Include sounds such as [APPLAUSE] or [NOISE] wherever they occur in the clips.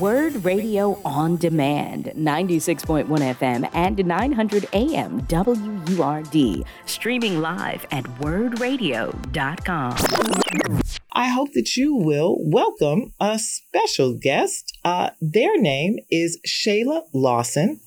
Word Radio on Demand, 96.1 FM and 900 AM WURD, streaming live at wurdradio.com. I hope that you will welcome a special guest. Uh, their name is Shayla Lawson,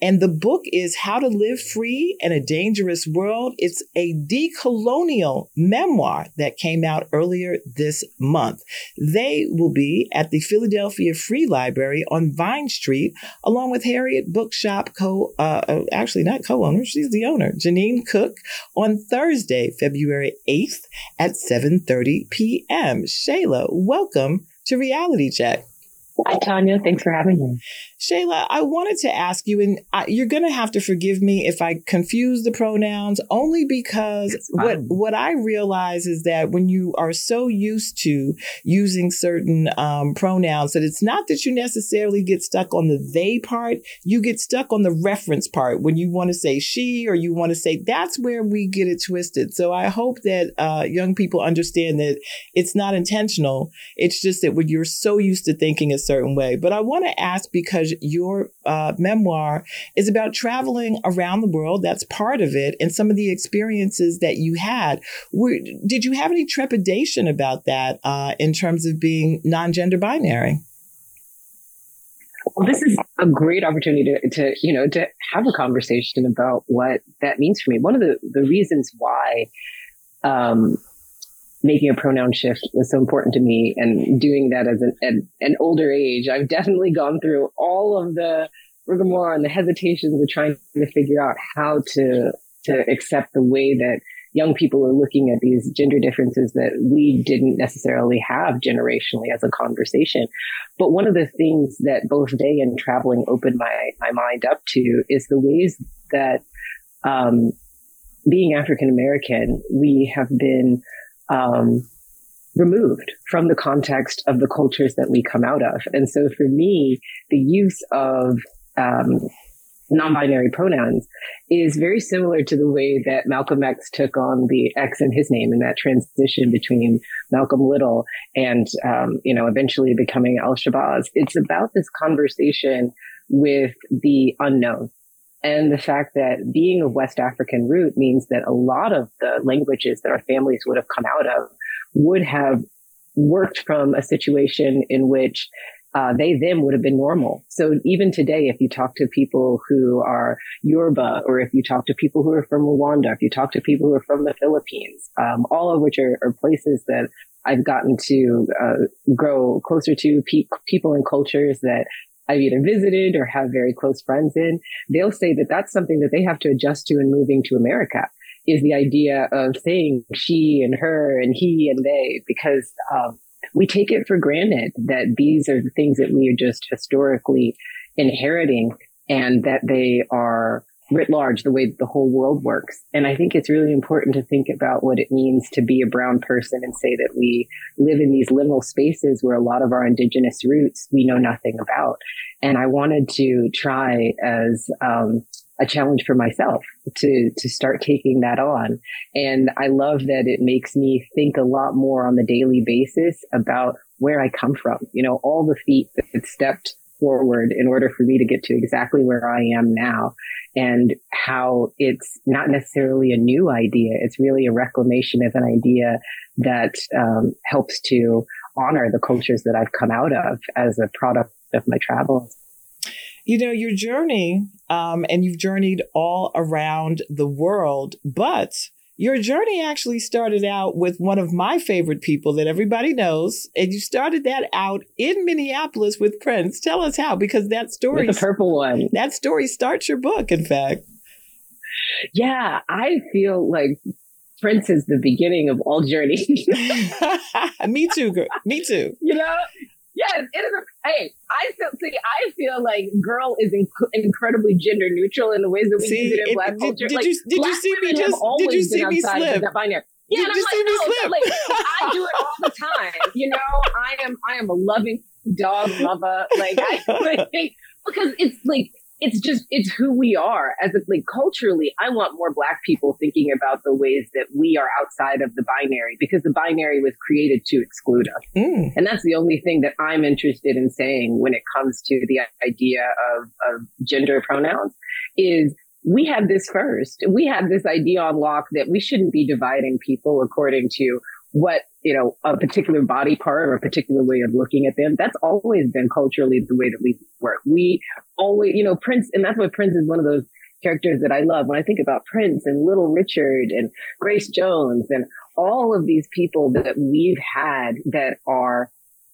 and the book is How to Live Free in a Dangerous World. It's a decolonial memoir that came out earlier this month. They will be at the Philadelphia Free Library on Vine Street, along with Harriet Bookshop co, uh, uh actually not co-owner, she's the owner, Jeanine Cook, on Thursday, February 8th at 7.30 p.m. Shayla, welcome to Reality Check. Hi, Tonya. Thanks for having me. Shayla, I wanted to ask you, and I, you're going to have to forgive me if I confuse the pronouns, only because what what I realize is that when you are so used to using certain um, pronouns, that it's not that you necessarily get stuck on the they part, you get stuck on the reference part when you want to say she or you want to say that's where we get it twisted. So I hope that uh, young people understand that it's not intentional. It's just that when you're so used to thinking a certain way. But I want to ask because your uh, memoir is about traveling around the world. That's part of it, and some of the experiences that you had. Were, did you have any trepidation about that uh, in terms of being non-gender binary? Well, this is a great opportunity to, to, you know, to have a conversation about what that means for me. One of the, the reasons why um, making a pronoun shift was so important to me and doing that as an, an, an older age. I've definitely gone through all of the rigmarole and the hesitations of trying to figure out how to, to accept the way that young people are looking at these gender differences that we didn't necessarily have generationally as a conversation. But one of the things that both day and traveling opened my, my mind up to is the ways that, um, being African American, we have been um, removed from the context of the cultures that we come out of. And so for me, the use of um, non-binary pronouns is very similar to the way that Malcolm X took on the X in his name in that transition between Malcolm Little and, um, you know, eventually becoming Al Shabazz. It's about this conversation with the unknown and the fact that being of West African root means that a lot of the languages that our families would have come out of would have worked from a situation in which uh, they them would have been normal. So even today, if you talk to people who are Yoruba, or if you talk to people who are from Rwanda, if you talk to people who are from the Philippines, um, all of which are, are, places that I've gotten to uh, grow closer to pe- people and cultures that I've either visited or have very close friends in, they'll say that that's something that they have to adjust to in moving to America is the idea of saying she and her and he and they, because um, we take it for granted that these are the things that we are just historically inheriting and that they are writ large, the way the whole world works. And I think it's really important to think about what it means to be a brown person and say that we live in these liminal spaces where a lot of our indigenous roots we know nothing about. And I wanted to try as, um, a challenge for myself to to start taking that on and i love that it makes me think a lot more on the daily basis about where i come from you know all the feet that stepped forward in order for me to get to exactly where I am now and how it's not necessarily a new idea. It's really a reclamation of an idea that um, helps to honor the cultures that I've come out of as a product of my travels. You know, your journey, um, and you've journeyed all around the world, but your journey actually started out with one of my favorite people that everybody knows, and you started that out in Minneapolis with Prince. Tell us how, because that story, with the purple one, that story starts your book. In fact, yeah, I feel like Prince is the beginning of all journeys. [LAUGHS] Me too, girl. Me too. You know, Yes, it is. A, hey, I feel see. I feel like girl is inc- incredibly gender neutral in the ways that we see, use it in it, black did, culture. Did like, you did you see me just did you see me slip? That binary. Yeah, did and I'm like, no, like, I do it all the time. You know, I am I am a loving dog lover. Like I [LAUGHS] like, because it's like it's just it's who we are as a, like culturally i want more black people thinking about the ways that we are outside of the binary because the binary was created to exclude us mm. and that's the only thing that i'm interested in saying when it comes to the idea of, of gender pronouns is we had this first we had this idea on lock that we shouldn't be dividing people according to what you know a particular body part or a particular way of looking at them that's always been culturally the way that we work we always you know prince and that's why prince is one of those characters that i love when i think about prince and little richard and grace jones and all of these people that we've had that are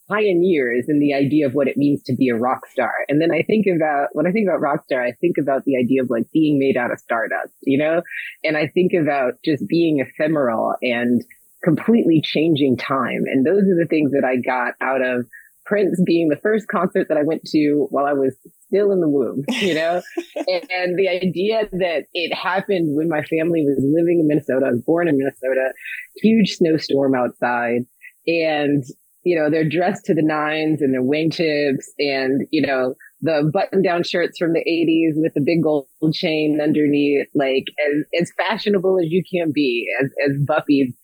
pioneers in the idea of what it means to be a rock star. And then I think about, when I think about rock star, I think about the idea of like being made out of stardust, you know? And I think about just being ephemeral and completely changing time. And those are the things that I got out of Prince being the first concert that I went to while I was still in the womb, you know? and, [LAUGHS] and, the idea that it happened when my family was living in Minnesota, I was born in Minnesota, huge snowstorm outside. And, you know, they're dressed to the nines and their wingtips and, you know, the button down shirts from the 80s with the big gold chain underneath, like as, as fashionable as you can be, as, as Buffy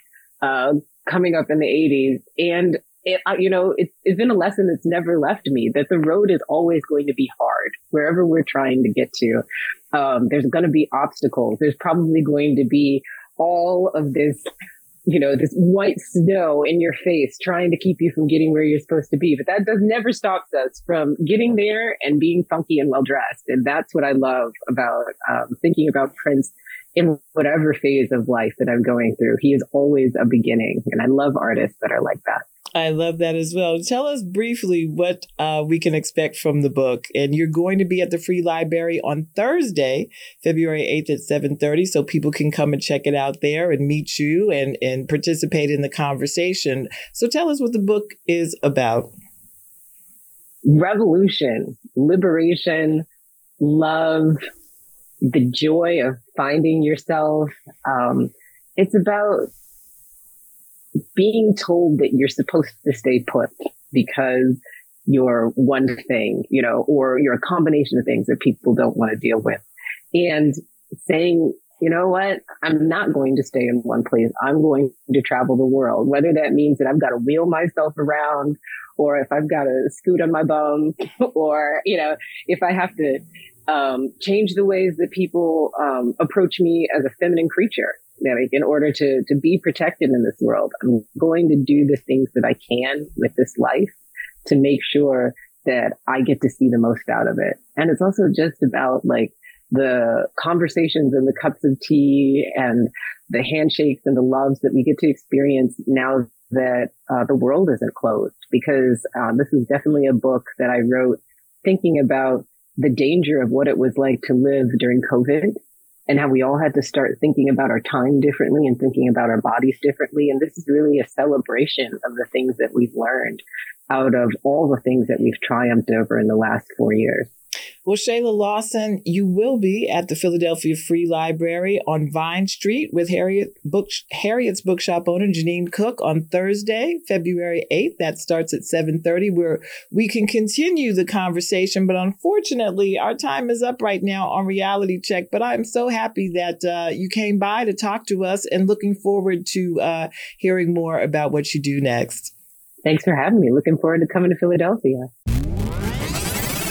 uh, coming up in the 80s. And it, uh, you know, it's, it's been a lesson that's never left me that the road is always going to be hard wherever we're trying to get to. Um, there's going to be obstacles. There's probably going to be all of this, you know, this white snow in your face trying to keep you from getting where you're supposed to be. But that does never stops us from getting there and being funky and well dressed. And that's what I love about um, thinking about Prince in whatever phase of life that I'm going through. He is always a beginning. And I love artists that are like that. I love that as well. Tell us briefly what uh, we can expect from the book. And you're going to be at the Free Library on Thursday, February 8th at 7.30, so people can come and check it out there and meet you and, and participate in the conversation. So tell us what the book is about. Revolution, liberation, love, the joy of finding yourself. Um, it's about being told that you're supposed to stay put because you're one thing, you know, or you're a combination of things that people don't want to deal with. And saying, you know what? I'm not going to stay in one place. I'm going to travel the world, whether that means that I've got to wheel myself around or if I've got to scoot on my bum [LAUGHS] or, you know, if I have to um, change the ways that people um, approach me as a feminine creature. Like in order to to be protected in this world, I'm going to do the things that I can with this life to make sure that I get to see the most out of it. And it's also just about like the conversations and the cups of tea and the handshakes and the loves that we get to experience now that uh, the world isn't closed. Because uh, this is definitely a book that I wrote thinking about the danger of what it was like to live during COVID and how we all had to start thinking about our time differently and thinking about our bodies differently. And this is really a celebration of the things that we've learned out of all the things that we've triumphed over in the last four years. Well, Shayla Lawson, you will be at the Philadelphia Free Library on Vine Street with Harriet Book Harriet's Bookshop owner Jeanine Cook on Thursday, February 8th. That starts at 7:30 where we can continue the conversation, but unfortunately, our time is up right now on Reality Check, but I'm so happy that uh, you came by to talk to us and looking forward to uh, hearing more about what you do next. Thanks for having me. Looking forward to coming to Philadelphia.